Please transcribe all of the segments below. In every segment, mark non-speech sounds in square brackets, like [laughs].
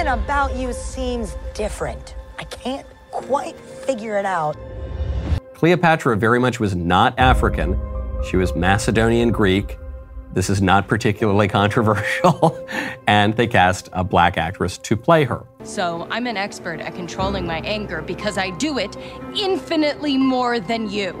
Something about you seems different. I can't quite figure it out. Cleopatra very much was not African. She was Macedonian Greek. This is not particularly controversial. [laughs] and they cast a black actress to play her. So I'm an expert at controlling my anger because I do it infinitely more than you.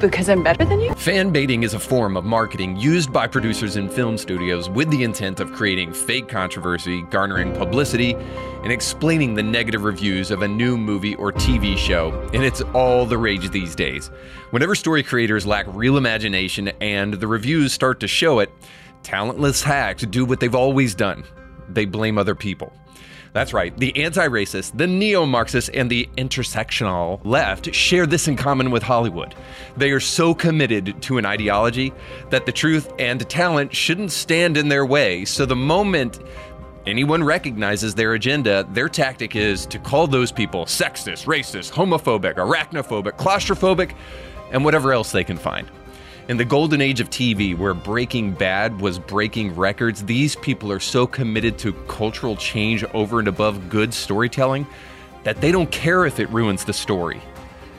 Because I'm better than you? Fan baiting is a form of marketing used by producers in film studios with the intent of creating fake controversy, garnering publicity, and explaining the negative reviews of a new movie or TV show. And it's all the rage these days. Whenever story creators lack real imagination and the reviews start to show it, talentless hacks do what they've always done they blame other people. That's right. The anti racist, the neo Marxist, and the intersectional left share this in common with Hollywood. They are so committed to an ideology that the truth and talent shouldn't stand in their way. So the moment anyone recognizes their agenda, their tactic is to call those people sexist, racist, homophobic, arachnophobic, claustrophobic, and whatever else they can find. In the golden age of TV, where Breaking Bad was breaking records, these people are so committed to cultural change over and above good storytelling that they don't care if it ruins the story.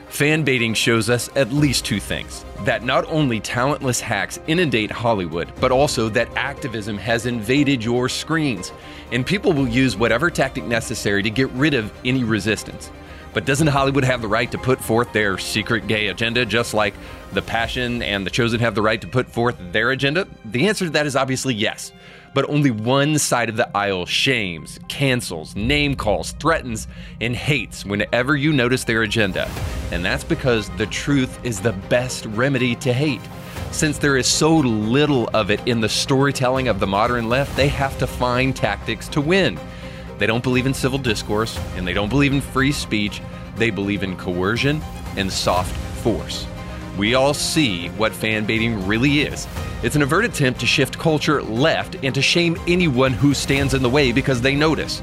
Fan baiting shows us at least two things that not only talentless hacks inundate Hollywood, but also that activism has invaded your screens, and people will use whatever tactic necessary to get rid of any resistance. But doesn't Hollywood have the right to put forth their secret gay agenda just like The Passion and The Chosen have the right to put forth their agenda? The answer to that is obviously yes. But only one side of the aisle shames, cancels, name calls, threatens, and hates whenever you notice their agenda. And that's because the truth is the best remedy to hate. Since there is so little of it in the storytelling of the modern left, they have to find tactics to win. They don't believe in civil discourse and they don't believe in free speech. They believe in coercion and soft force. We all see what fan baiting really is. It's an overt attempt to shift culture left and to shame anyone who stands in the way because they notice.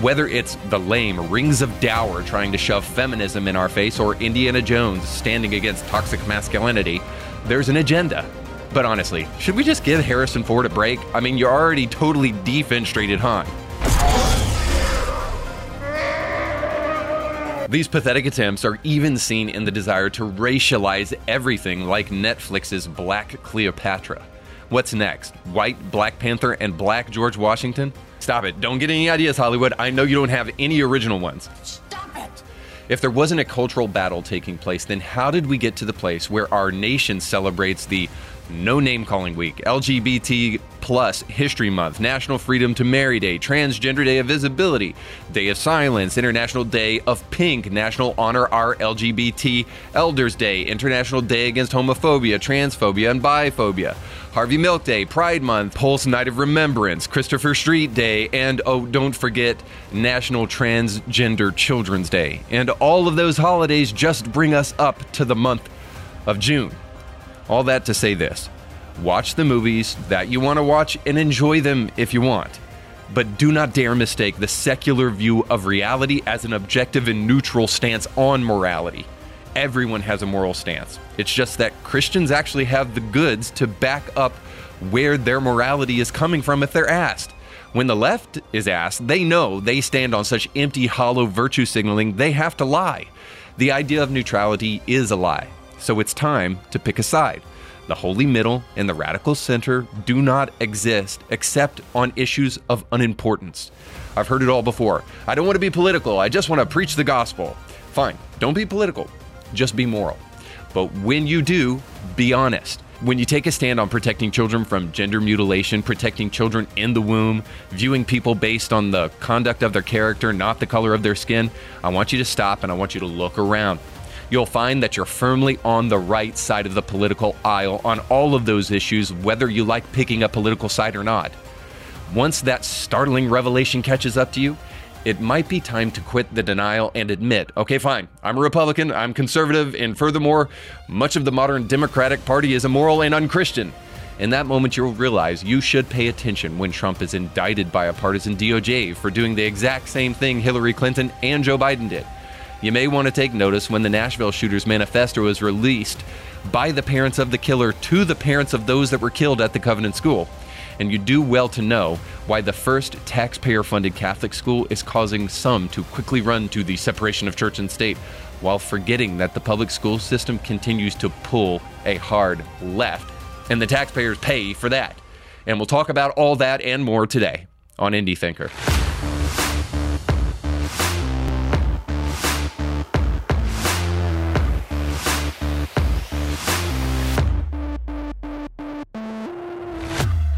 Whether it's the lame Rings of Power trying to shove feminism in our face or Indiana Jones standing against toxic masculinity, there's an agenda. But honestly, should we just give Harrison Ford a break? I mean, you're already totally defenestrated Han. These pathetic attempts are even seen in the desire to racialize everything like Netflix's Black Cleopatra. What's next? White Black Panther and Black George Washington? Stop it. Don't get any ideas, Hollywood. I know you don't have any original ones. Stop it! If there wasn't a cultural battle taking place, then how did we get to the place where our nation celebrates the no Name Calling Week, LGBT plus History Month, National Freedom to Marry Day, Transgender Day of Visibility, Day of Silence, International Day of Pink, National Honor Our LGBT Elders Day, International Day Against Homophobia, Transphobia, and Biphobia. Harvey Milk Day, Pride Month, Pulse Night of Remembrance, Christopher Street Day, and oh, don't forget National Transgender Children's Day. And all of those holidays just bring us up to the month of June. All that to say this watch the movies that you want to watch and enjoy them if you want. But do not dare mistake the secular view of reality as an objective and neutral stance on morality. Everyone has a moral stance. It's just that Christians actually have the goods to back up where their morality is coming from if they're asked. When the left is asked, they know they stand on such empty, hollow virtue signaling, they have to lie. The idea of neutrality is a lie. So it's time to pick a side. The holy middle and the radical center do not exist except on issues of unimportance. I've heard it all before. I don't want to be political, I just want to preach the gospel. Fine, don't be political, just be moral. But when you do, be honest. When you take a stand on protecting children from gender mutilation, protecting children in the womb, viewing people based on the conduct of their character, not the color of their skin, I want you to stop and I want you to look around you'll find that you're firmly on the right side of the political aisle on all of those issues, whether you like picking a political side or not. Once that startling revelation catches up to you, it might be time to quit the denial and admit, okay, fine, I'm a Republican, I'm conservative, and furthermore, much of the modern Democratic Party is immoral and unchristian. In that moment, you'll realize you should pay attention when Trump is indicted by a partisan DOJ for doing the exact same thing Hillary Clinton and Joe Biden did. You may want to take notice when the Nashville Shooters Manifesto was released by the parents of the killer to the parents of those that were killed at the Covenant School. And you do well to know why the first taxpayer funded Catholic school is causing some to quickly run to the separation of church and state while forgetting that the public school system continues to pull a hard left. And the taxpayers pay for that. And we'll talk about all that and more today on Indie Thinker.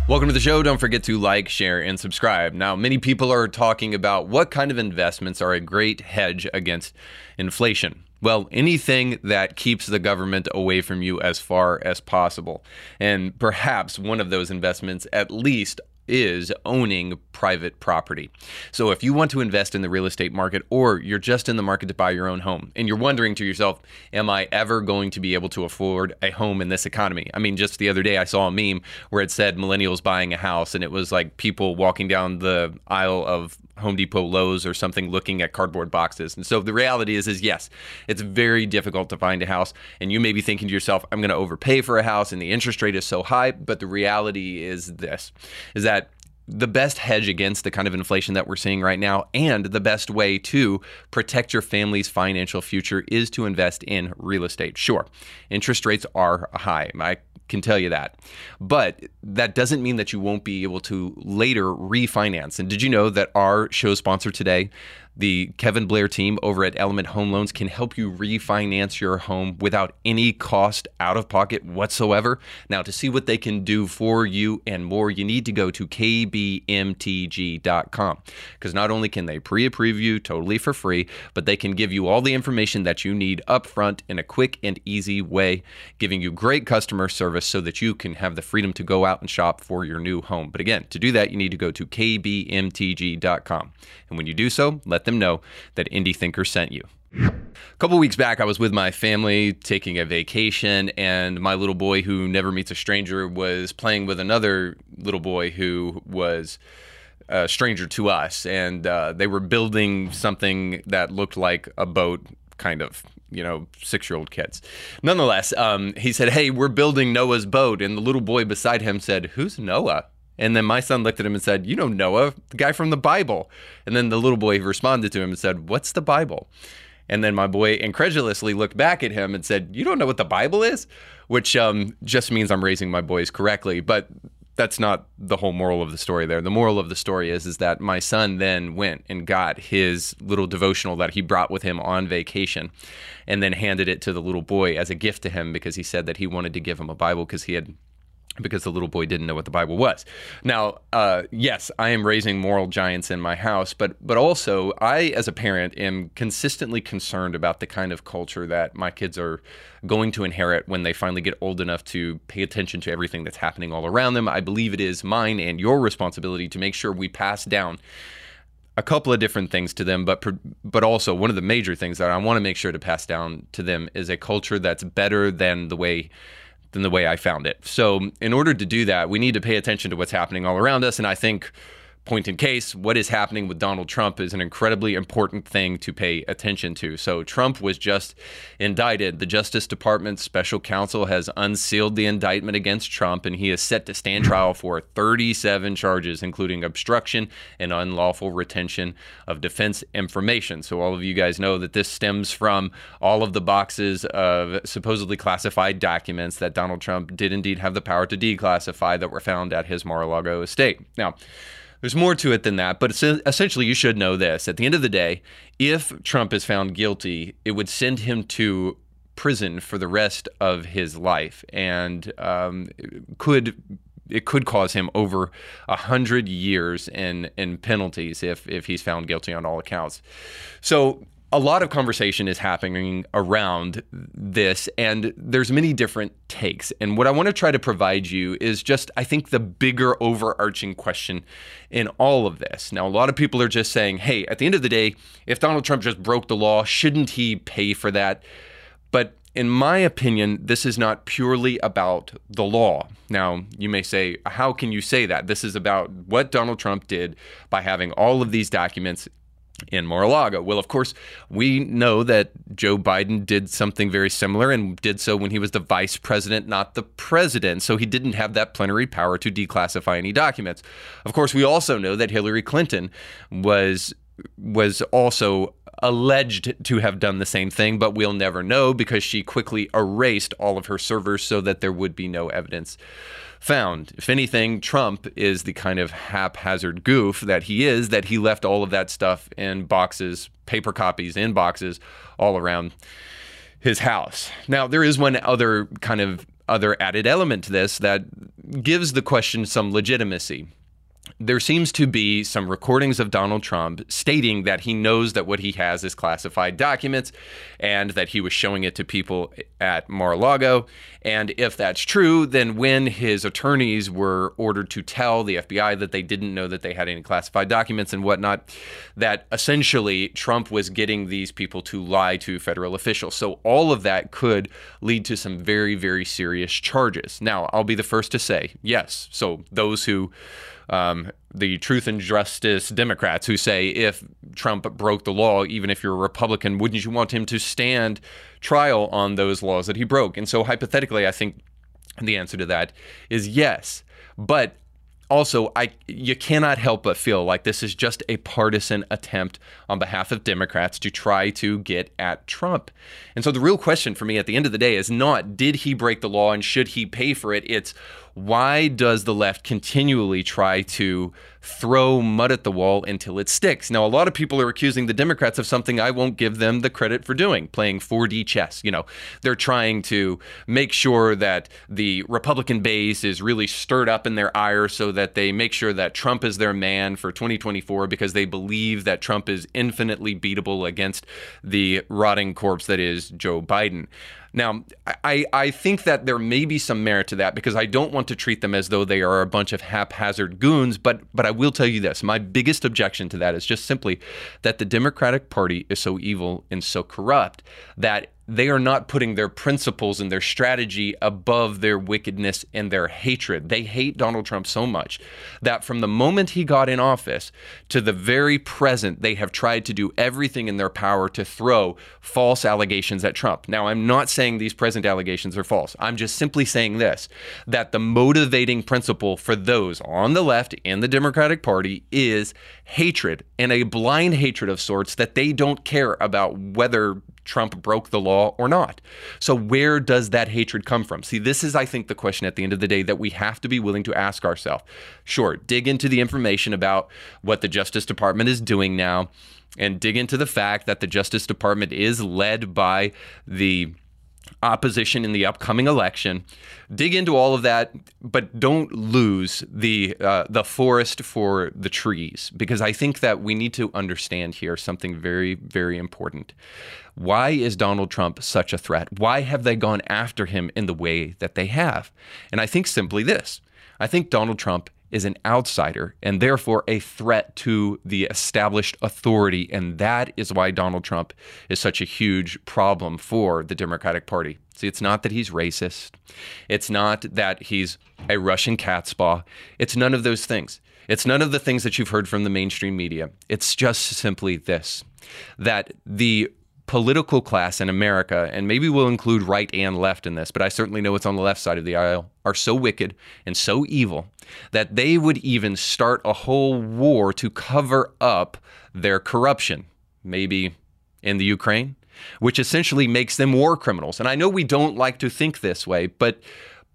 Welcome to the show. Don't forget to like, share, and subscribe. Now, many people are talking about what kind of investments are a great hedge against inflation. Well, anything that keeps the government away from you as far as possible. And perhaps one of those investments, at least is owning private property. So if you want to invest in the real estate market or you're just in the market to buy your own home and you're wondering to yourself, am I ever going to be able to afford a home in this economy? I mean, just the other day I saw a meme where it said millennials buying a house and it was like people walking down the aisle of Home Depot, Lowe's, or something looking at cardboard boxes. And so the reality is, is yes, it's very difficult to find a house. And you may be thinking to yourself, I'm going to overpay for a house and the interest rate is so high. But the reality is this, is that the best hedge against the kind of inflation that we're seeing right now and the best way to protect your family's financial future is to invest in real estate. Sure, interest rates are high. I can tell you that. But that doesn't mean that you won't be able to later refinance. And did you know that our show sponsor today, the Kevin Blair team over at Element Home Loans can help you refinance your home without any cost out of pocket whatsoever. Now, to see what they can do for you and more, you need to go to kbmtg.com because not only can they pre approve you totally for free, but they can give you all the information that you need upfront in a quick and easy way, giving you great customer service so that you can have the freedom to go out and shop for your new home. But again, to do that, you need to go to kbmtg.com. And when you do so, let them know that Indie Thinker sent you. A couple weeks back, I was with my family taking a vacation, and my little boy, who never meets a stranger, was playing with another little boy who was a stranger to us. And uh, they were building something that looked like a boat, kind of, you know, six year old kids. Nonetheless, um, he said, Hey, we're building Noah's boat. And the little boy beside him said, Who's Noah? And then my son looked at him and said, You know Noah, the guy from the Bible. And then the little boy responded to him and said, What's the Bible? And then my boy incredulously looked back at him and said, You don't know what the Bible is? Which um, just means I'm raising my boys correctly. But that's not the whole moral of the story there. The moral of the story is is that my son then went and got his little devotional that he brought with him on vacation and then handed it to the little boy as a gift to him because he said that he wanted to give him a Bible because he had because the little boy didn't know what the Bible was. Now, uh, yes, I am raising moral giants in my house, but but also I, as a parent, am consistently concerned about the kind of culture that my kids are going to inherit when they finally get old enough to pay attention to everything that's happening all around them. I believe it is mine and your responsibility to make sure we pass down a couple of different things to them, but but also one of the major things that I want to make sure to pass down to them is a culture that's better than the way than the way I found it. So, in order to do that, we need to pay attention to what's happening all around us. And I think point in case, what is happening with Donald Trump is an incredibly important thing to pay attention to. So, Trump was just indicted. The Justice Department special counsel has unsealed the indictment against Trump, and he is set to stand trial for 37 charges, including obstruction and unlawful retention of defense information. So, all of you guys know that this stems from all of the boxes of supposedly classified documents that Donald Trump did indeed have the power to declassify that were found at his Mar a Lago estate. Now, there's more to it than that, but essentially, you should know this. At the end of the day, if Trump is found guilty, it would send him to prison for the rest of his life, and um, could it could cause him over a hundred years in in penalties if if he's found guilty on all accounts. So a lot of conversation is happening around this and there's many different takes. And what i want to try to provide you is just i think the bigger overarching question in all of this. Now a lot of people are just saying hey at the end of the day if donald trump just broke the law shouldn't he pay for that? But in my opinion this is not purely about the law. Now you may say how can you say that? This is about what donald trump did by having all of these documents in Mar-a-Lago. Well, of course, we know that Joe Biden did something very similar and did so when he was the vice president, not the president. So he didn't have that plenary power to declassify any documents. Of course, we also know that Hillary Clinton was was also alleged to have done the same thing, but we'll never know because she quickly erased all of her servers so that there would be no evidence found. If anything, Trump is the kind of haphazard goof that he is, that he left all of that stuff in boxes, paper copies in boxes all around his house. Now, there is one other kind of other added element to this that gives the question some legitimacy there seems to be some recordings of Donald Trump stating that he knows that what he has is classified documents and that he was showing it to people at Mar a Lago. And if that's true, then when his attorneys were ordered to tell the FBI that they didn't know that they had any classified documents and whatnot, that essentially Trump was getting these people to lie to federal officials. So all of that could lead to some very, very serious charges. Now, I'll be the first to say, yes. So those who um, the Truth and Justice Democrats who say if Trump broke the law, even if you're a Republican, wouldn't you want him to stand trial on those laws that he broke? And so, hypothetically, I think the answer to that is yes. But also I you cannot help but feel like this is just a partisan attempt on behalf of Democrats to try to get at Trump. And so the real question for me at the end of the day is not did he break the law and should he pay for it? It's why does the left continually try to throw mud at the wall until it sticks? Now, a lot of people are accusing the Democrats of something I won't give them the credit for doing, playing 4D chess. You know, they're trying to make sure that the Republican base is really stirred up in their ire so that they make sure that Trump is their man for 2024 because they believe that Trump is infinitely beatable against the rotting corpse that is Joe Biden. Now, I, I think that there may be some merit to that because I don't want to treat them as though they are a bunch of haphazard goons, but but I will tell you this. My biggest objection to that is just simply that the Democratic Party is so evil and so corrupt that they are not putting their principles and their strategy above their wickedness and their hatred. They hate Donald Trump so much that from the moment he got in office to the very present, they have tried to do everything in their power to throw false allegations at Trump. Now, I'm not saying these present allegations are false. I'm just simply saying this that the motivating principle for those on the left in the Democratic Party is hatred and a blind hatred of sorts that they don't care about whether Trump broke the law or not. So, where does that hatred come from? See, this is, I think, the question at the end of the day that we have to be willing to ask ourselves. Sure, dig into the information about what the Justice Department is doing now and dig into the fact that the Justice Department is led by the opposition in the upcoming election. Dig into all of that, but don't lose the uh, the forest for the trees because I think that we need to understand here something very very important. Why is Donald Trump such a threat? Why have they gone after him in the way that they have? And I think simply this. I think Donald Trump is an outsider and therefore a threat to the established authority. And that is why Donald Trump is such a huge problem for the Democratic Party. See, it's not that he's racist, it's not that he's a Russian catspaw, it's none of those things. It's none of the things that you've heard from the mainstream media. It's just simply this that the political class in America, and maybe we'll include right and left in this, but I certainly know it's on the left side of the aisle, are so wicked and so evil that they would even start a whole war to cover up their corruption, maybe in the Ukraine, which essentially makes them war criminals. And I know we don't like to think this way, but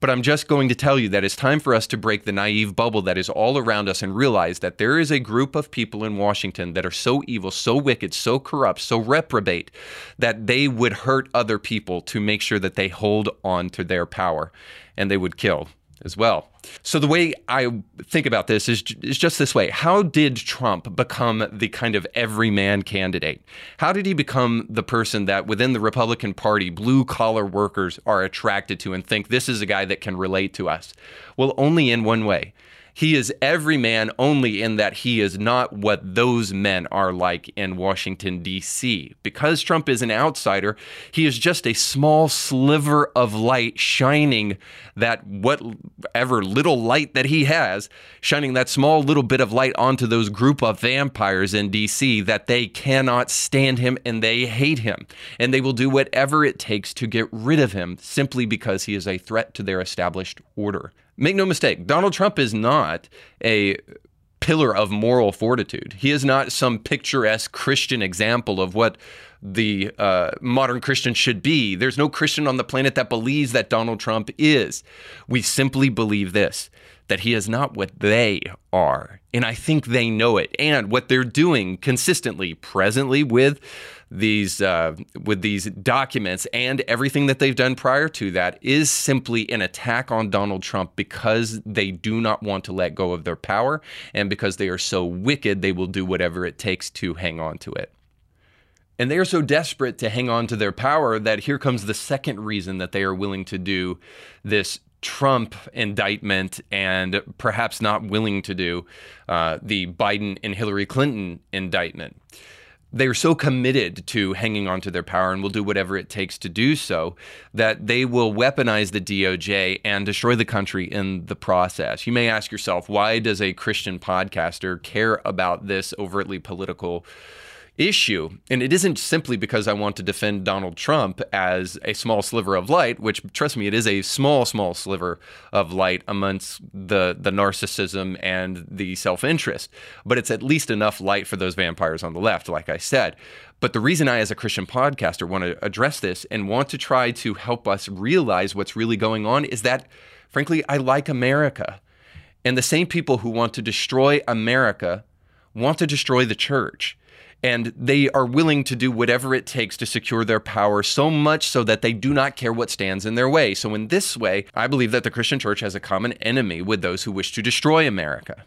but I'm just going to tell you that it's time for us to break the naive bubble that is all around us and realize that there is a group of people in Washington that are so evil, so wicked, so corrupt, so reprobate that they would hurt other people to make sure that they hold on to their power and they would kill as well. So the way I think about this is, is just this way. How did Trump become the kind of everyman candidate? How did he become the person that within the Republican Party, blue collar workers are attracted to and think this is a guy that can relate to us? Well, only in one way. He is every man only in that he is not what those men are like in Washington, D.C. Because Trump is an outsider, he is just a small sliver of light shining that whatever little light that he has, shining that small little bit of light onto those group of vampires in D.C. that they cannot stand him and they hate him. And they will do whatever it takes to get rid of him simply because he is a threat to their established order. Make no mistake, Donald Trump is not a pillar of moral fortitude. He is not some picturesque Christian example of what the uh, modern Christian should be. There's no Christian on the planet that believes that Donald Trump is. We simply believe this that he is not what they are. And I think they know it. And what they're doing consistently, presently, with these uh, with these documents and everything that they've done prior to that is simply an attack on Donald Trump because they do not want to let go of their power and because they are so wicked they will do whatever it takes to hang on to it. And they are so desperate to hang on to their power that here comes the second reason that they are willing to do this Trump indictment and perhaps not willing to do uh, the Biden and Hillary Clinton indictment they are so committed to hanging on to their power and will do whatever it takes to do so that they will weaponize the DOJ and destroy the country in the process. You may ask yourself, why does a Christian podcaster care about this overtly political? Issue. And it isn't simply because I want to defend Donald Trump as a small sliver of light, which trust me, it is a small, small sliver of light amongst the the narcissism and the self-interest. But it's at least enough light for those vampires on the left, like I said. But the reason I, as a Christian podcaster, want to address this and want to try to help us realize what's really going on is that, frankly, I like America. And the same people who want to destroy America want to destroy the church and they are willing to do whatever it takes to secure their power so much so that they do not care what stands in their way. So, in this way, I believe that the Christian church has a common enemy with those who wish to destroy America.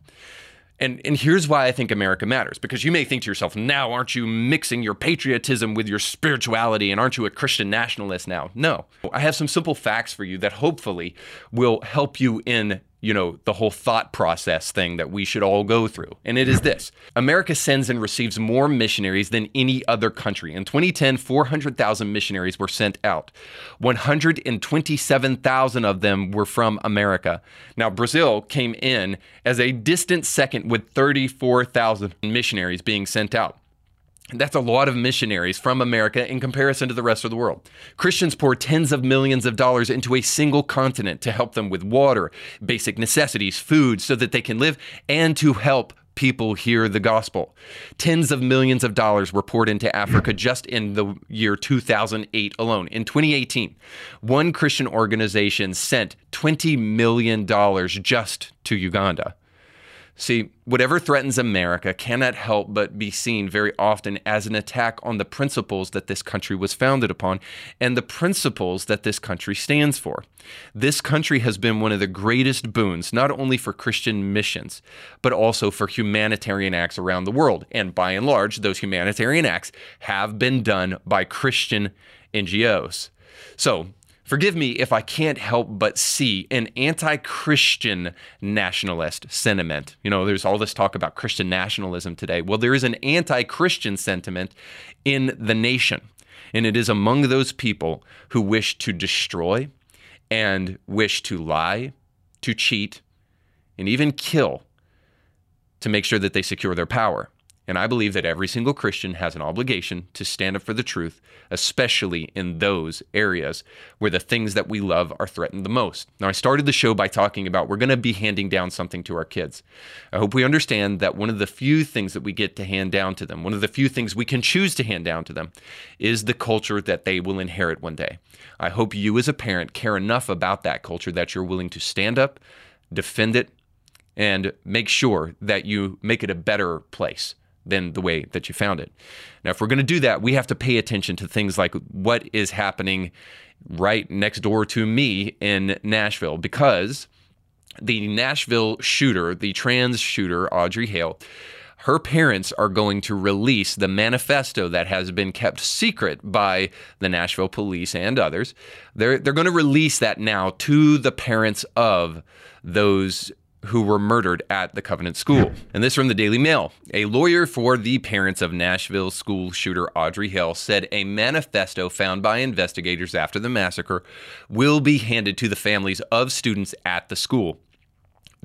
And, and here's why I think America matters. Because you may think to yourself, now aren't you mixing your patriotism with your spirituality and aren't you a Christian nationalist now? No. I have some simple facts for you that hopefully will help you in you know, the whole thought process thing that we should all go through. And it is this America sends and receives more missionaries than any other country. In 2010, 400,000 missionaries were sent out. 127,000 of them were from America. Now, Brazil came in as a distant second with 34,000 missionaries being sent out. That's a lot of missionaries from America in comparison to the rest of the world. Christians pour tens of millions of dollars into a single continent to help them with water, basic necessities, food, so that they can live, and to help people hear the gospel. Tens of millions of dollars were poured into Africa just in the year 2008 alone. In 2018, one Christian organization sent $20 million just to Uganda. See, whatever threatens America cannot help but be seen very often as an attack on the principles that this country was founded upon and the principles that this country stands for. This country has been one of the greatest boons, not only for Christian missions, but also for humanitarian acts around the world. And by and large, those humanitarian acts have been done by Christian NGOs. So, Forgive me if I can't help but see an anti Christian nationalist sentiment. You know, there's all this talk about Christian nationalism today. Well, there is an anti Christian sentiment in the nation, and it is among those people who wish to destroy and wish to lie, to cheat, and even kill to make sure that they secure their power. And I believe that every single Christian has an obligation to stand up for the truth, especially in those areas where the things that we love are threatened the most. Now, I started the show by talking about we're going to be handing down something to our kids. I hope we understand that one of the few things that we get to hand down to them, one of the few things we can choose to hand down to them, is the culture that they will inherit one day. I hope you, as a parent, care enough about that culture that you're willing to stand up, defend it, and make sure that you make it a better place than the way that you found it. Now, if we're going to do that, we have to pay attention to things like what is happening right next door to me in Nashville because the Nashville shooter, the trans shooter, Audrey Hale, her parents are going to release the manifesto that has been kept secret by the Nashville police and others. They're, they're going to release that now to the parents of those who were murdered at the Covenant School. And this from the Daily Mail. A lawyer for the parents of Nashville school shooter Audrey Hale said a manifesto found by investigators after the massacre will be handed to the families of students at the school.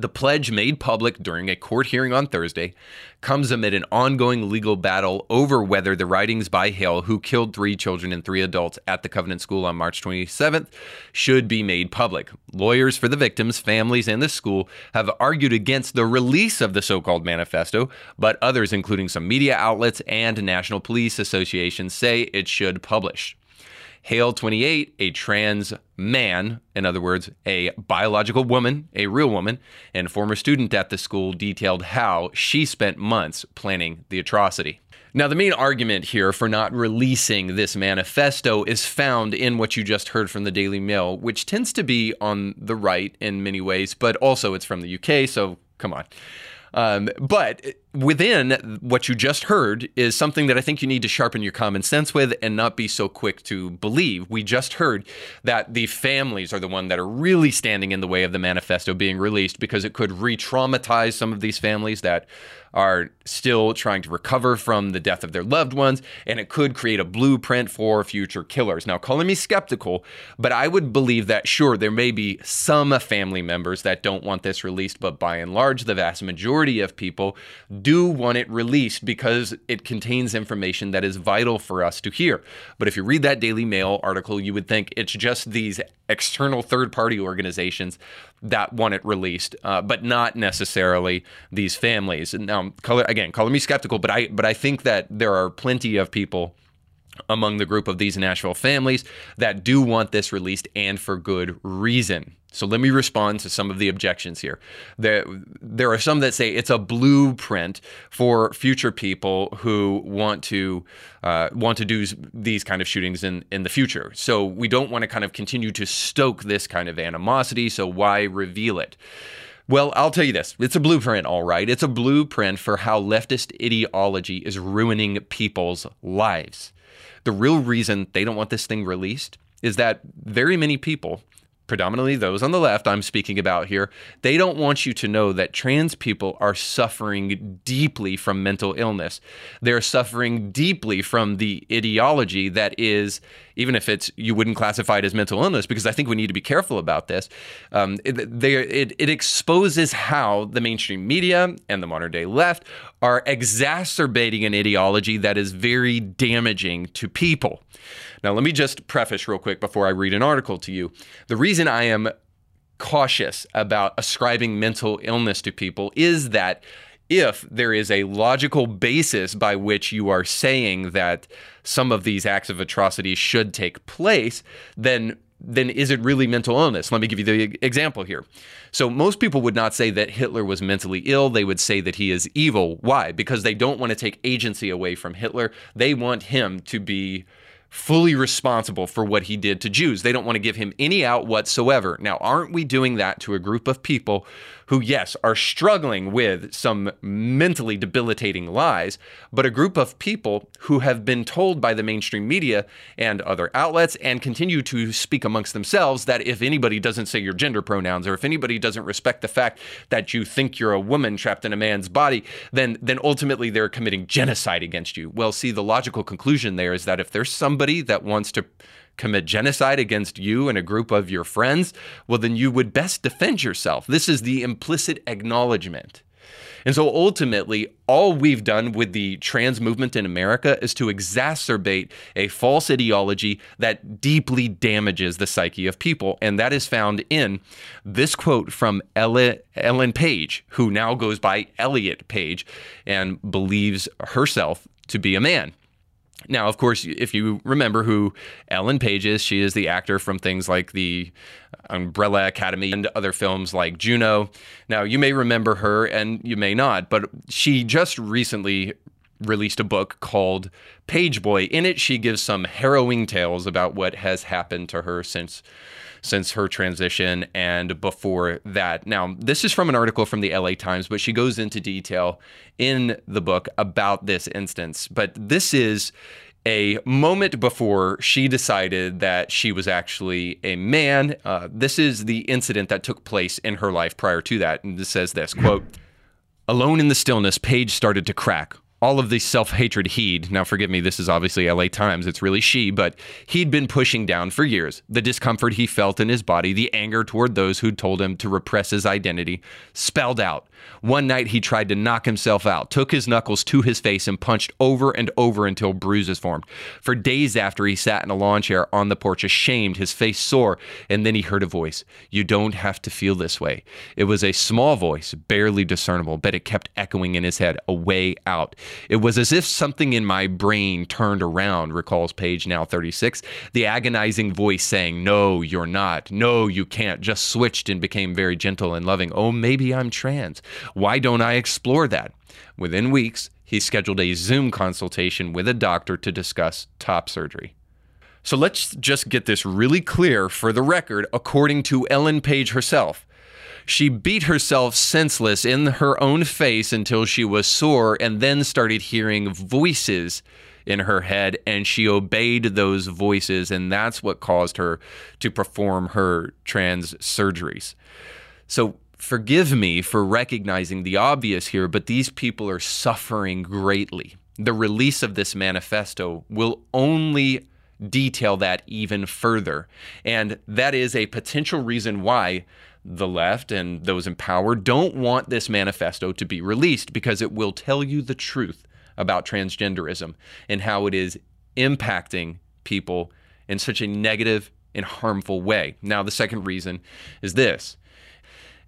The pledge made public during a court hearing on Thursday comes amid an ongoing legal battle over whether the writings by Hale, who killed three children and three adults at the Covenant School on March 27th, should be made public. Lawyers for the victims, families, and the school have argued against the release of the so called manifesto, but others, including some media outlets and National Police Association, say it should publish. Hale 28, a trans man, in other words, a biological woman, a real woman, and former student at the school, detailed how she spent months planning the atrocity. Now, the main argument here for not releasing this manifesto is found in what you just heard from the Daily Mail, which tends to be on the right in many ways, but also it's from the UK, so come on. Um, but within what you just heard is something that I think you need to sharpen your common sense with and not be so quick to believe. We just heard that the families are the one that are really standing in the way of the manifesto being released because it could re-traumatize some of these families that are still trying to recover from the death of their loved ones, and it could create a blueprint for future killers. Now, calling me skeptical, but I would believe that sure, there may be some family members that don't want this released, but by and large, the vast majority of people do want it released because it contains information that is vital for us to hear. But if you read that Daily Mail article, you would think it's just these external third party organizations that want it released, uh, but not necessarily these families. And now, color, again, color me skeptical, but I but I think that there are plenty of people among the group of these Nashville families that do want this released and for good reason. So let me respond to some of the objections here. There, there are some that say it's a blueprint for future people who want to uh, want to do these kind of shootings in in the future. So we don't want to kind of continue to stoke this kind of animosity. So why reveal it? Well, I'll tell you this. It's a blueprint, all right. It's a blueprint for how leftist ideology is ruining people's lives. The real reason they don't want this thing released is that very many people predominantly those on the left I'm speaking about here, they don't want you to know that trans people are suffering deeply from mental illness. They're suffering deeply from the ideology that is, even if it's you wouldn't classify it as mental illness, because I think we need to be careful about this. Um, it, it, it exposes how the mainstream media and the modern day left are exacerbating an ideology that is very damaging to people. Now, let me just preface real quick before I read an article to you. The reason I am cautious about ascribing mental illness to people is that if there is a logical basis by which you are saying that some of these acts of atrocity should take place, then then is it really mental illness? Let me give you the example here. So, most people would not say that Hitler was mentally ill. They would say that he is evil. Why? Because they don't want to take agency away from Hitler. They want him to be fully responsible for what he did to Jews. They don't want to give him any out whatsoever. Now, aren't we doing that to a group of people who, yes, are struggling with some mentally debilitating lies, but a group of people who have been told by the mainstream media and other outlets and continue to speak amongst themselves that if anybody doesn't say your gender pronouns or if anybody doesn't respect the fact that you think you're a woman trapped in a man's body, then then ultimately they're committing genocide against you. Well, see, the logical conclusion there is that if there's somebody that wants to commit genocide against you and a group of your friends, well, then you would best defend yourself. This is the implicit acknowledgement. And so ultimately, all we've done with the trans movement in America is to exacerbate a false ideology that deeply damages the psyche of people. And that is found in this quote from Ellen, Ellen Page, who now goes by Elliot Page and believes herself to be a man. Now, of course, if you remember who Ellen Page is, she is the actor from things like the Umbrella Academy and other films like Juno. Now, you may remember her and you may not, but she just recently released a book called Page Boy. In it, she gives some harrowing tales about what has happened to her since since her transition and before that. Now, this is from an article from the LA Times, but she goes into detail in the book about this instance. But this is a moment before she decided that she was actually a man. Uh, this is the incident that took place in her life prior to that. And this says this quote, Alone in the stillness, Page started to crack. All of the self hatred he'd, now forgive me, this is obviously LA Times, it's really she, but he'd been pushing down for years. The discomfort he felt in his body, the anger toward those who'd told him to repress his identity, spelled out. One night he tried to knock himself out, took his knuckles to his face, and punched over and over until bruises formed. For days after, he sat in a lawn chair on the porch, ashamed, his face sore, and then he heard a voice You don't have to feel this way. It was a small voice, barely discernible, but it kept echoing in his head, a way out. It was as if something in my brain turned around, recalls Page now 36. The agonizing voice saying, No, you're not. No, you can't, just switched and became very gentle and loving. Oh, maybe I'm trans. Why don't I explore that? Within weeks, he scheduled a Zoom consultation with a doctor to discuss top surgery. So let's just get this really clear for the record, according to Ellen Page herself. She beat herself senseless in her own face until she was sore and then started hearing voices in her head and she obeyed those voices and that's what caused her to perform her trans surgeries. So forgive me for recognizing the obvious here, but these people are suffering greatly. The release of this manifesto will only detail that even further. And that is a potential reason why the left and those in power don't want this manifesto to be released because it will tell you the truth about transgenderism and how it is impacting people in such a negative and harmful way. Now, the second reason is this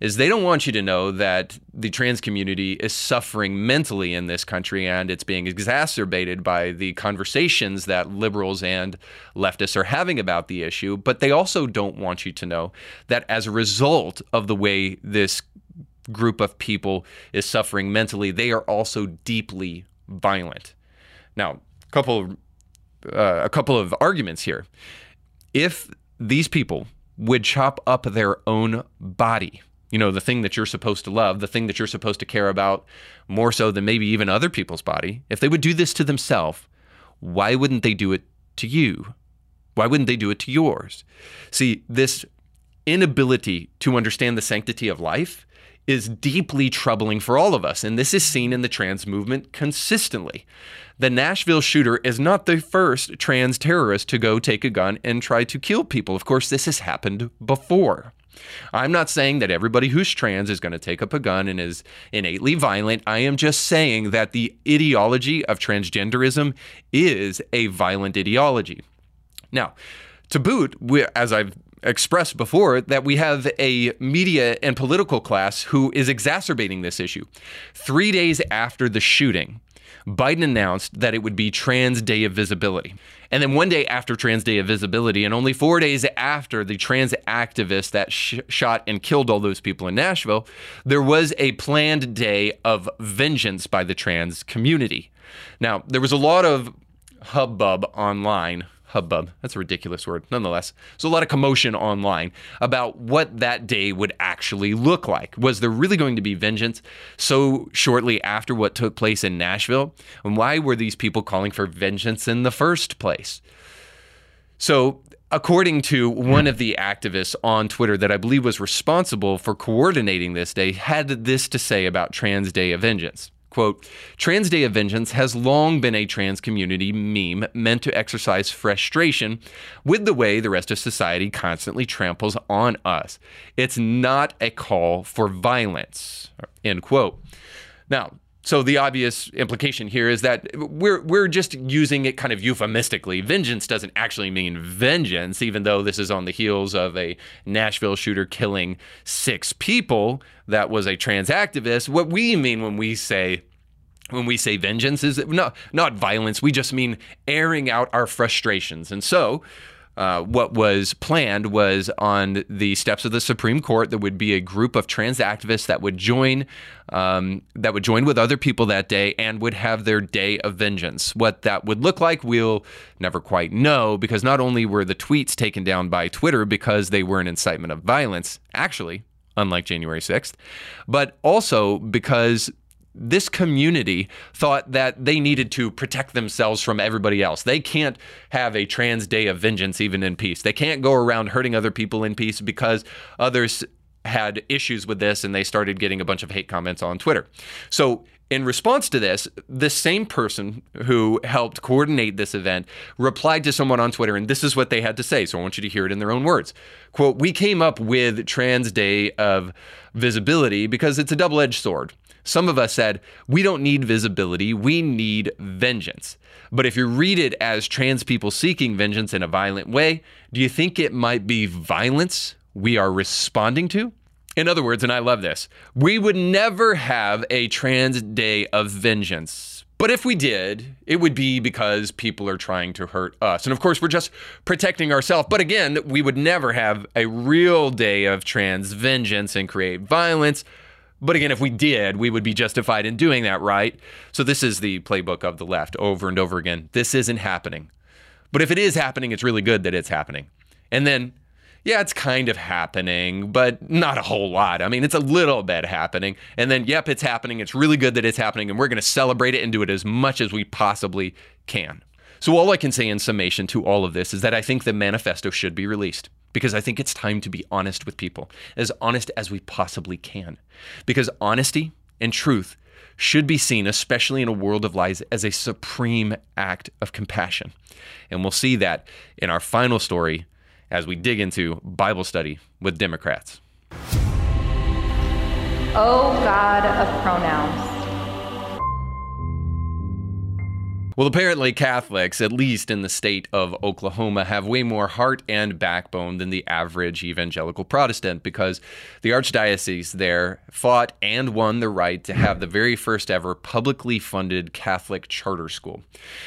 is they don't want you to know that the trans community is suffering mentally in this country and it's being exacerbated by the conversations that liberals and leftists are having about the issue. But they also don't want you to know that as a result of the way this group of people is suffering mentally, they are also deeply violent. Now, a couple, uh, a couple of arguments here. If these people would chop up their own body, you know, the thing that you're supposed to love, the thing that you're supposed to care about more so than maybe even other people's body, if they would do this to themselves, why wouldn't they do it to you? Why wouldn't they do it to yours? See, this inability to understand the sanctity of life is deeply troubling for all of us. And this is seen in the trans movement consistently. The Nashville shooter is not the first trans terrorist to go take a gun and try to kill people. Of course, this has happened before. I'm not saying that everybody who's trans is going to take up a gun and is innately violent. I am just saying that the ideology of transgenderism is a violent ideology. Now, to boot, we, as I've expressed before, that we have a media and political class who is exacerbating this issue. Three days after the shooting, Biden announced that it would be Trans Day of Visibility. And then one day after Trans Day of Visibility, and only four days after the trans activist that sh- shot and killed all those people in Nashville, there was a planned day of vengeance by the trans community. Now, there was a lot of hubbub online hubbub. That's a ridiculous word. Nonetheless, there's a lot of commotion online about what that day would actually look like. Was there really going to be vengeance so shortly after what took place in Nashville? And why were these people calling for vengeance in the first place? So, according to one of the activists on Twitter that I believe was responsible for coordinating this day, had this to say about Trans Day of Vengeance. Quote, Trans Day of Vengeance has long been a trans community meme meant to exercise frustration with the way the rest of society constantly tramples on us. It's not a call for violence. End quote. Now, so the obvious implication here is that we're we're just using it kind of euphemistically. Vengeance doesn't actually mean vengeance, even though this is on the heels of a Nashville shooter killing six people that was a trans activist. What we mean when we say when we say vengeance is not not violence. We just mean airing out our frustrations. And so uh, what was planned was on the steps of the Supreme Court, there would be a group of trans activists that would join, um, that would join with other people that day, and would have their day of vengeance. What that would look like, we'll never quite know, because not only were the tweets taken down by Twitter because they were an incitement of violence, actually, unlike January 6th, but also because this community thought that they needed to protect themselves from everybody else. They can't have a trans day of vengeance even in peace. They can't go around hurting other people in peace because others had issues with this and they started getting a bunch of hate comments on Twitter. So in response to this, the same person who helped coordinate this event replied to someone on Twitter, and this is what they had to say. So I want you to hear it in their own words. Quote, We came up with Trans Day of Visibility because it's a double edged sword. Some of us said, We don't need visibility, we need vengeance. But if you read it as trans people seeking vengeance in a violent way, do you think it might be violence we are responding to? In other words, and I love this, we would never have a trans day of vengeance. But if we did, it would be because people are trying to hurt us. And of course, we're just protecting ourselves. But again, we would never have a real day of trans vengeance and create violence. But again, if we did, we would be justified in doing that, right? So this is the playbook of the left over and over again. This isn't happening. But if it is happening, it's really good that it's happening. And then yeah, it's kind of happening, but not a whole lot. I mean, it's a little bit happening. And then, yep, it's happening. It's really good that it's happening, and we're going to celebrate it and do it as much as we possibly can. So, all I can say in summation to all of this is that I think the manifesto should be released because I think it's time to be honest with people, as honest as we possibly can. Because honesty and truth should be seen, especially in a world of lies, as a supreme act of compassion. And we'll see that in our final story as we dig into Bible study with Democrats. Oh, God of pronouns. Well, apparently, Catholics, at least in the state of Oklahoma, have way more heart and backbone than the average evangelical Protestant because the archdiocese there fought and won the right to have the very first ever publicly funded Catholic charter school.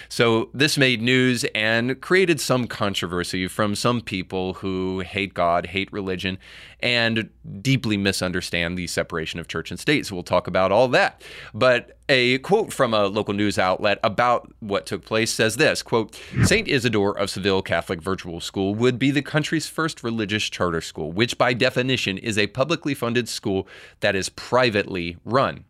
So, this made news and created some controversy from some people who hate God, hate religion, and deeply misunderstand the separation of church and state. So we'll talk about all that. But a quote from a local news outlet about what took place says this quote st isidore of seville catholic virtual school would be the country's first religious charter school which by definition is a publicly funded school that is privately run.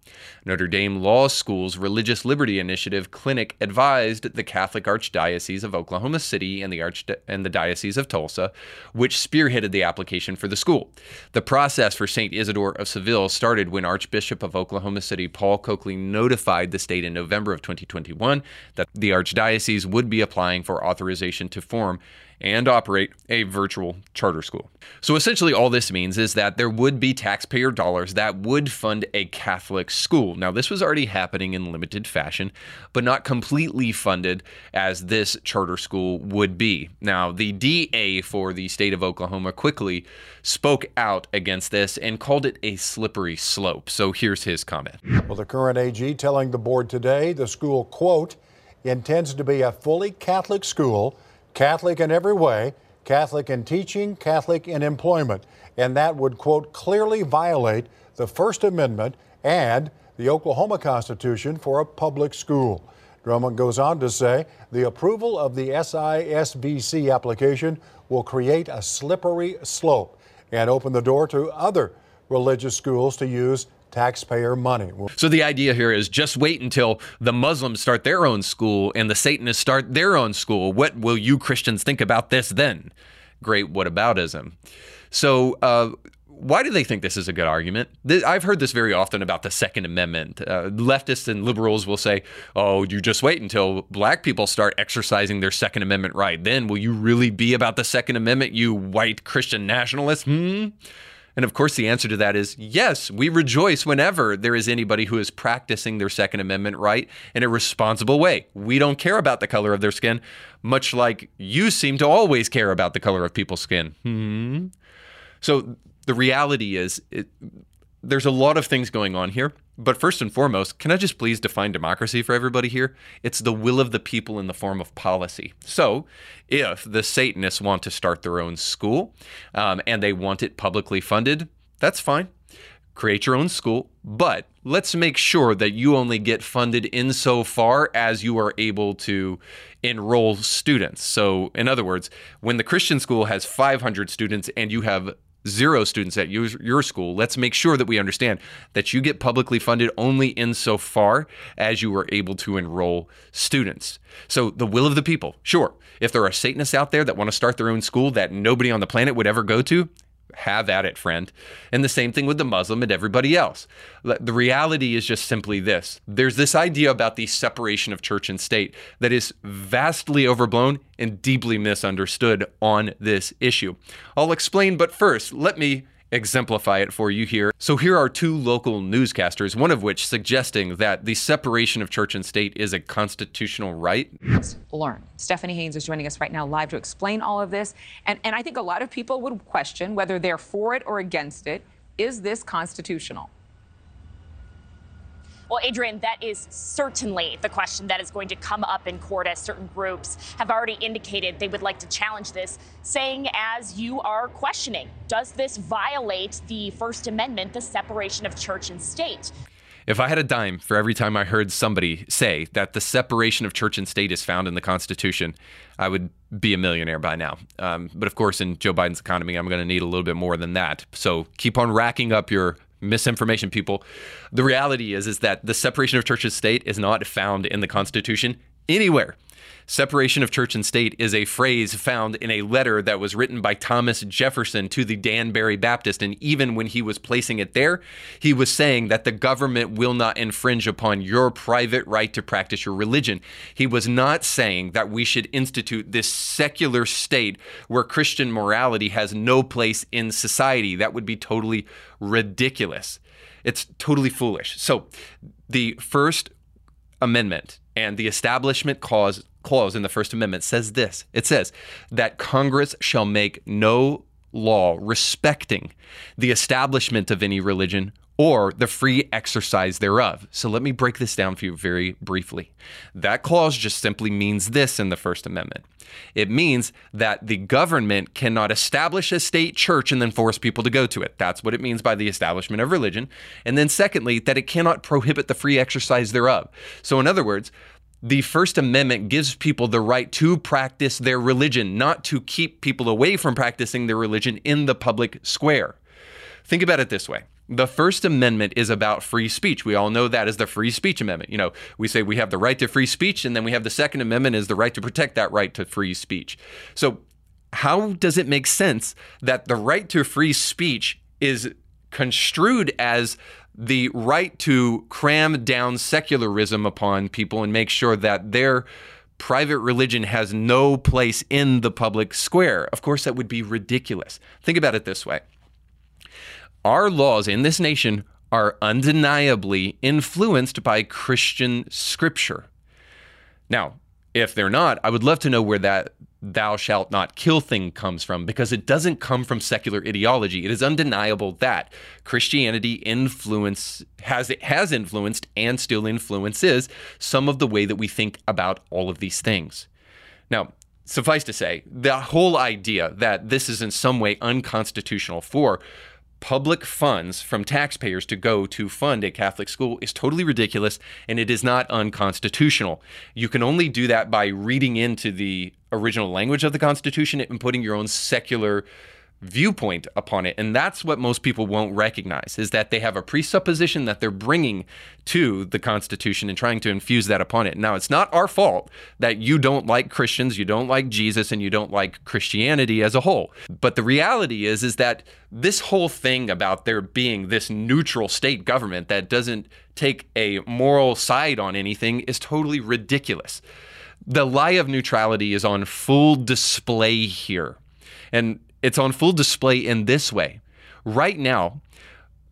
Notre dame law school's religious liberty initiative clinic advised the catholic archdiocese of oklahoma city and the arch and the diocese of tulsa which spearheaded the application for the school. The process for st isidore of seville started when archbishop of oklahoma city paul coakley noted notified the state in November of 2021 that the archdiocese would be applying for authorization to form and operate a virtual charter school. So essentially, all this means is that there would be taxpayer dollars that would fund a Catholic school. Now, this was already happening in limited fashion, but not completely funded as this charter school would be. Now, the DA for the state of Oklahoma quickly spoke out against this and called it a slippery slope. So here's his comment. Well, the current AG telling the board today the school, quote, intends to be a fully Catholic school Catholic in every way, Catholic in teaching, Catholic in employment. And that would, quote, clearly violate the First Amendment and the Oklahoma Constitution for a public school. Drummond goes on to say the approval of the SISBC application will create a slippery slope and open the door to other religious schools to use taxpayer money. So the idea here is just wait until the Muslims start their own school and the Satanists start their own school. What will you Christians think about this then? Great whataboutism. So, uh, why do they think this is a good argument? I've heard this very often about the Second Amendment. Uh, leftists and liberals will say, oh, you just wait until black people start exercising their Second Amendment right. Then will you really be about the Second Amendment, you white Christian nationalists? Hmm? And of course, the answer to that is yes, we rejoice whenever there is anybody who is practicing their Second Amendment right in a responsible way. We don't care about the color of their skin, much like you seem to always care about the color of people's skin. Hmm. So the reality is, it, there's a lot of things going on here. But first and foremost, can I just please define democracy for everybody here? It's the will of the people in the form of policy. So, if the Satanists want to start their own school um, and they want it publicly funded, that's fine. Create your own school, but let's make sure that you only get funded insofar as you are able to enroll students. So, in other words, when the Christian school has 500 students and you have zero students at your, your school, let's make sure that we understand that you get publicly funded only insofar as you are able to enroll students. So, the will of the people, sure. If there are Satanists out there that want to start their own school that nobody on the planet would ever go to, have at it, friend. And the same thing with the Muslim and everybody else. The reality is just simply this there's this idea about the separation of church and state that is vastly overblown and deeply misunderstood on this issue. I'll explain, but first, let me exemplify it for you here. So here are two local newscasters, one of which suggesting that the separation of church and state is a constitutional right. Let's Learn. Stephanie Haynes is joining us right now live to explain all of this. And, and I think a lot of people would question whether they're for it or against it. Is this constitutional? Well, Adrian, that is certainly the question that is going to come up in court as certain groups have already indicated they would like to challenge this, saying, as you are questioning, does this violate the First Amendment, the separation of church and state? If I had a dime for every time I heard somebody say that the separation of church and state is found in the Constitution, I would be a millionaire by now. Um, but of course, in Joe Biden's economy, I'm going to need a little bit more than that. So keep on racking up your misinformation people. The reality is is that the separation of church and state is not found in the Constitution anywhere. Separation of church and state is a phrase found in a letter that was written by Thomas Jefferson to the Danbury Baptist. And even when he was placing it there, he was saying that the government will not infringe upon your private right to practice your religion. He was not saying that we should institute this secular state where Christian morality has no place in society. That would be totally ridiculous. It's totally foolish. So, the First Amendment and the Establishment Clause clause in the First Amendment says this it says that Congress shall make no law respecting the establishment of any religion or the free exercise thereof. So let me break this down for you very briefly. That clause just simply means this in the First Amendment it means that the government cannot establish a state church and then force people to go to it. That's what it means by the establishment of religion. And then, secondly, that it cannot prohibit the free exercise thereof. So, in other words, the First Amendment gives people the right to practice their religion, not to keep people away from practicing their religion in the public square. Think about it this way. The First Amendment is about free speech. We all know that as the Free Speech Amendment. You know, we say we have the right to free speech, and then we have the Second Amendment is the right to protect that right to free speech. So, how does it make sense that the right to free speech is construed as the right to cram down secularism upon people and make sure that their private religion has no place in the public square. Of course, that would be ridiculous. Think about it this way our laws in this nation are undeniably influenced by Christian scripture. Now, if they're not, I would love to know where that thou shalt not kill thing comes from because it doesn't come from secular ideology. It is undeniable that Christianity influence has it has influenced and still influences some of the way that we think about all of these things. Now, suffice to say, the whole idea that this is in some way unconstitutional for public funds from taxpayers to go to fund a Catholic school is totally ridiculous and it is not unconstitutional. You can only do that by reading into the original language of the Constitution and putting your own secular viewpoint upon it. And that's what most people won't recognize is that they have a presupposition that they're bringing to the constitution and trying to infuse that upon it. Now it's not our fault that you don't like christians you don't like jesus and you don't like christianity as a whole. But the reality is is that this whole thing about there being this neutral state government that doesn't take a moral side on anything is totally ridiculous. The lie of neutrality is on full display here. And it's on full display in this way. Right now,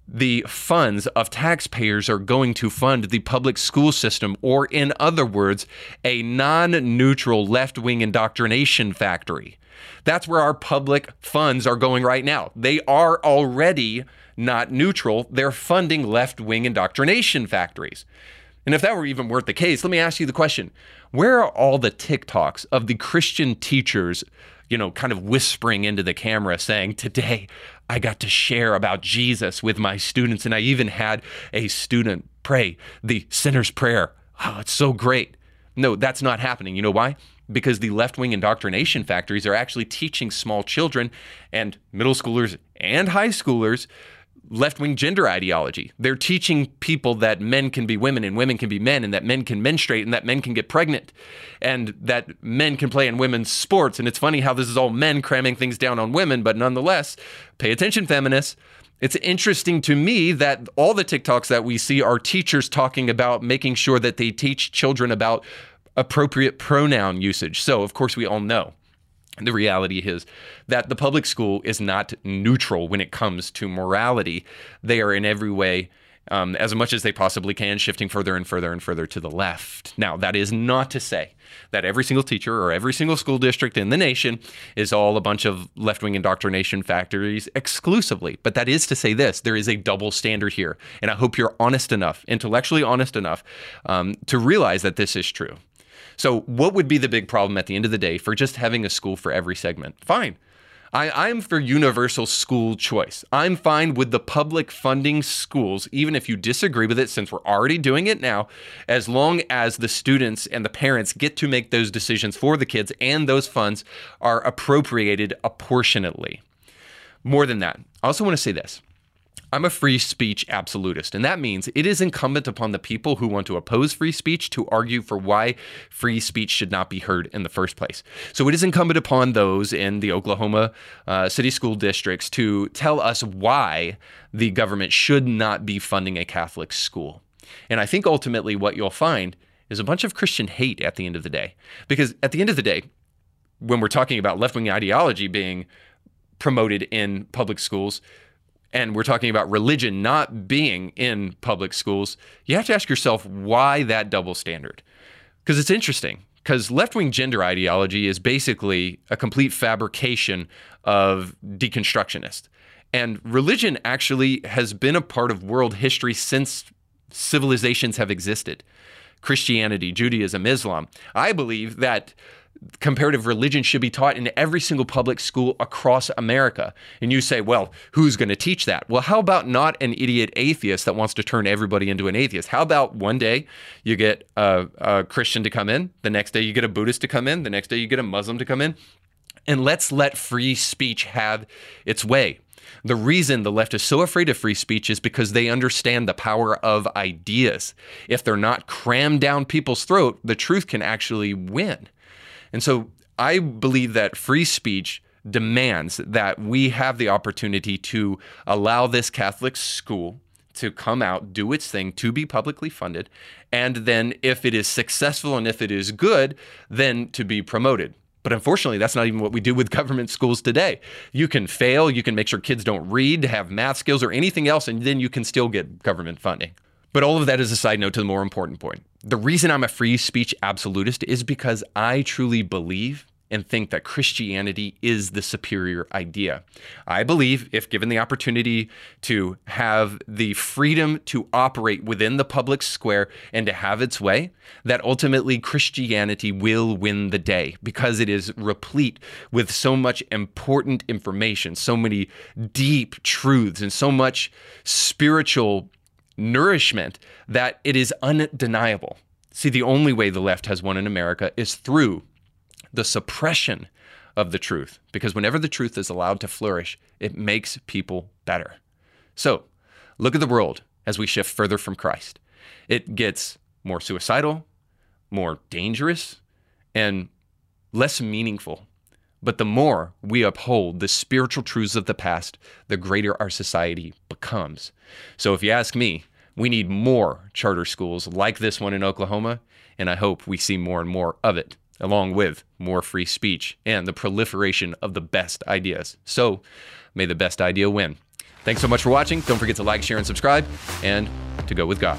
the funds of taxpayers are going to fund the public school system, or in other words, a non neutral left wing indoctrination factory. That's where our public funds are going right now. They are already not neutral, they're funding left wing indoctrination factories. And if that were even worth the case, let me ask you the question where are all the TikToks of the Christian teachers you know, kind of whispering into the camera saying, Today I got to share about Jesus with my students. And I even had a student pray the sinner's prayer. Oh, it's so great. No, that's not happening. You know why? Because the left wing indoctrination factories are actually teaching small children and middle schoolers and high schoolers left wing gender ideology. They're teaching people that men can be women and women can be men and that men can menstruate and that men can get pregnant and that men can play in women's sports. And it's funny how this is all men cramming things down on women, but nonetheless, pay attention, feminists. It's interesting to me that all the TikToks that we see are teachers talking about making sure that they teach children about appropriate pronoun usage. So, of course, we all know the reality is that the public school is not neutral when it comes to morality. They are in every way, um, as much as they possibly can, shifting further and further and further to the left. Now, that is not to say that every single teacher or every single school district in the nation is all a bunch of left wing indoctrination factories exclusively. But that is to say this there is a double standard here. And I hope you're honest enough, intellectually honest enough, um, to realize that this is true. So, what would be the big problem at the end of the day for just having a school for every segment? Fine. I, am for universal school choice. I'm fine with the public funding schools, even if you disagree with it, since we're already doing it now, as long as the students and the parents get to make those decisions for the kids and those funds are appropriated apportionately. More than that, I also want to say this I'm a free speech absolutist, and that means it is incumbent upon the people who want to oppose free speech to argue for why free speech should not be heard in the first place. So it is incumbent upon those in the Oklahoma uh, city school districts to tell us why the government should not be funding a Catholic school. And I think ultimately what you'll find is a bunch of Christian hate at the end of the day. Because at the end of the day, when we're talking about left wing ideology being promoted in public schools, and we're talking about religion not being in public schools, you have to ask yourself why that double standard. Because it's interesting, because left wing gender ideology is basically a complete fabrication of deconstructionists. And religion actually has been a part of world history since civilizations have existed. Christianity, Judaism, Islam. I believe that comparative religion should be taught in every single public school across America. And you say, well, who's going to teach that? Well, how about not an idiot atheist that wants to turn everybody into an atheist? How about one day you get a, a Christian to come in, the next day you get a Buddhist to come in, the next day you get a Muslim to come in? And let's let free speech have its way. The reason the left is so afraid of free speech is because they understand the power of ideas. If they're not crammed down people's throat, the truth can actually win. And so I believe that free speech demands that we have the opportunity to allow this Catholic school to come out, do its thing, to be publicly funded, and then if it is successful and if it is good, then to be promoted. But unfortunately, that's not even what we do with [laughs] government schools today. You can fail, you can make sure kids don't read, have math skills, or anything else, and then you can still get government funding. But all of that is a side note to the more important point. The reason I'm a free speech absolutist is because I truly believe and think that Christianity is the superior idea. I believe if given the opportunity to have the freedom to operate within the public square and to have its way, that ultimately Christianity will win the day because it is replete with so much important information, so many deep truths, and so much spiritual nourishment that it is undeniable. See, the only way the left has won in America is through the suppression of the truth, because whenever the truth is allowed to flourish, it makes people better. So, look at the world as we shift further from Christ. It gets more suicidal, more dangerous, and less meaningful. But the more we uphold the spiritual truths of the past, the greater our society becomes. So if you ask me, we need more charter schools like this one in Oklahoma, and I hope we see more and more of it, along with more free speech and the proliferation of the best ideas. So may the best idea win. Thanks so much for watching. Don't forget to like, share, and subscribe, and to go with God.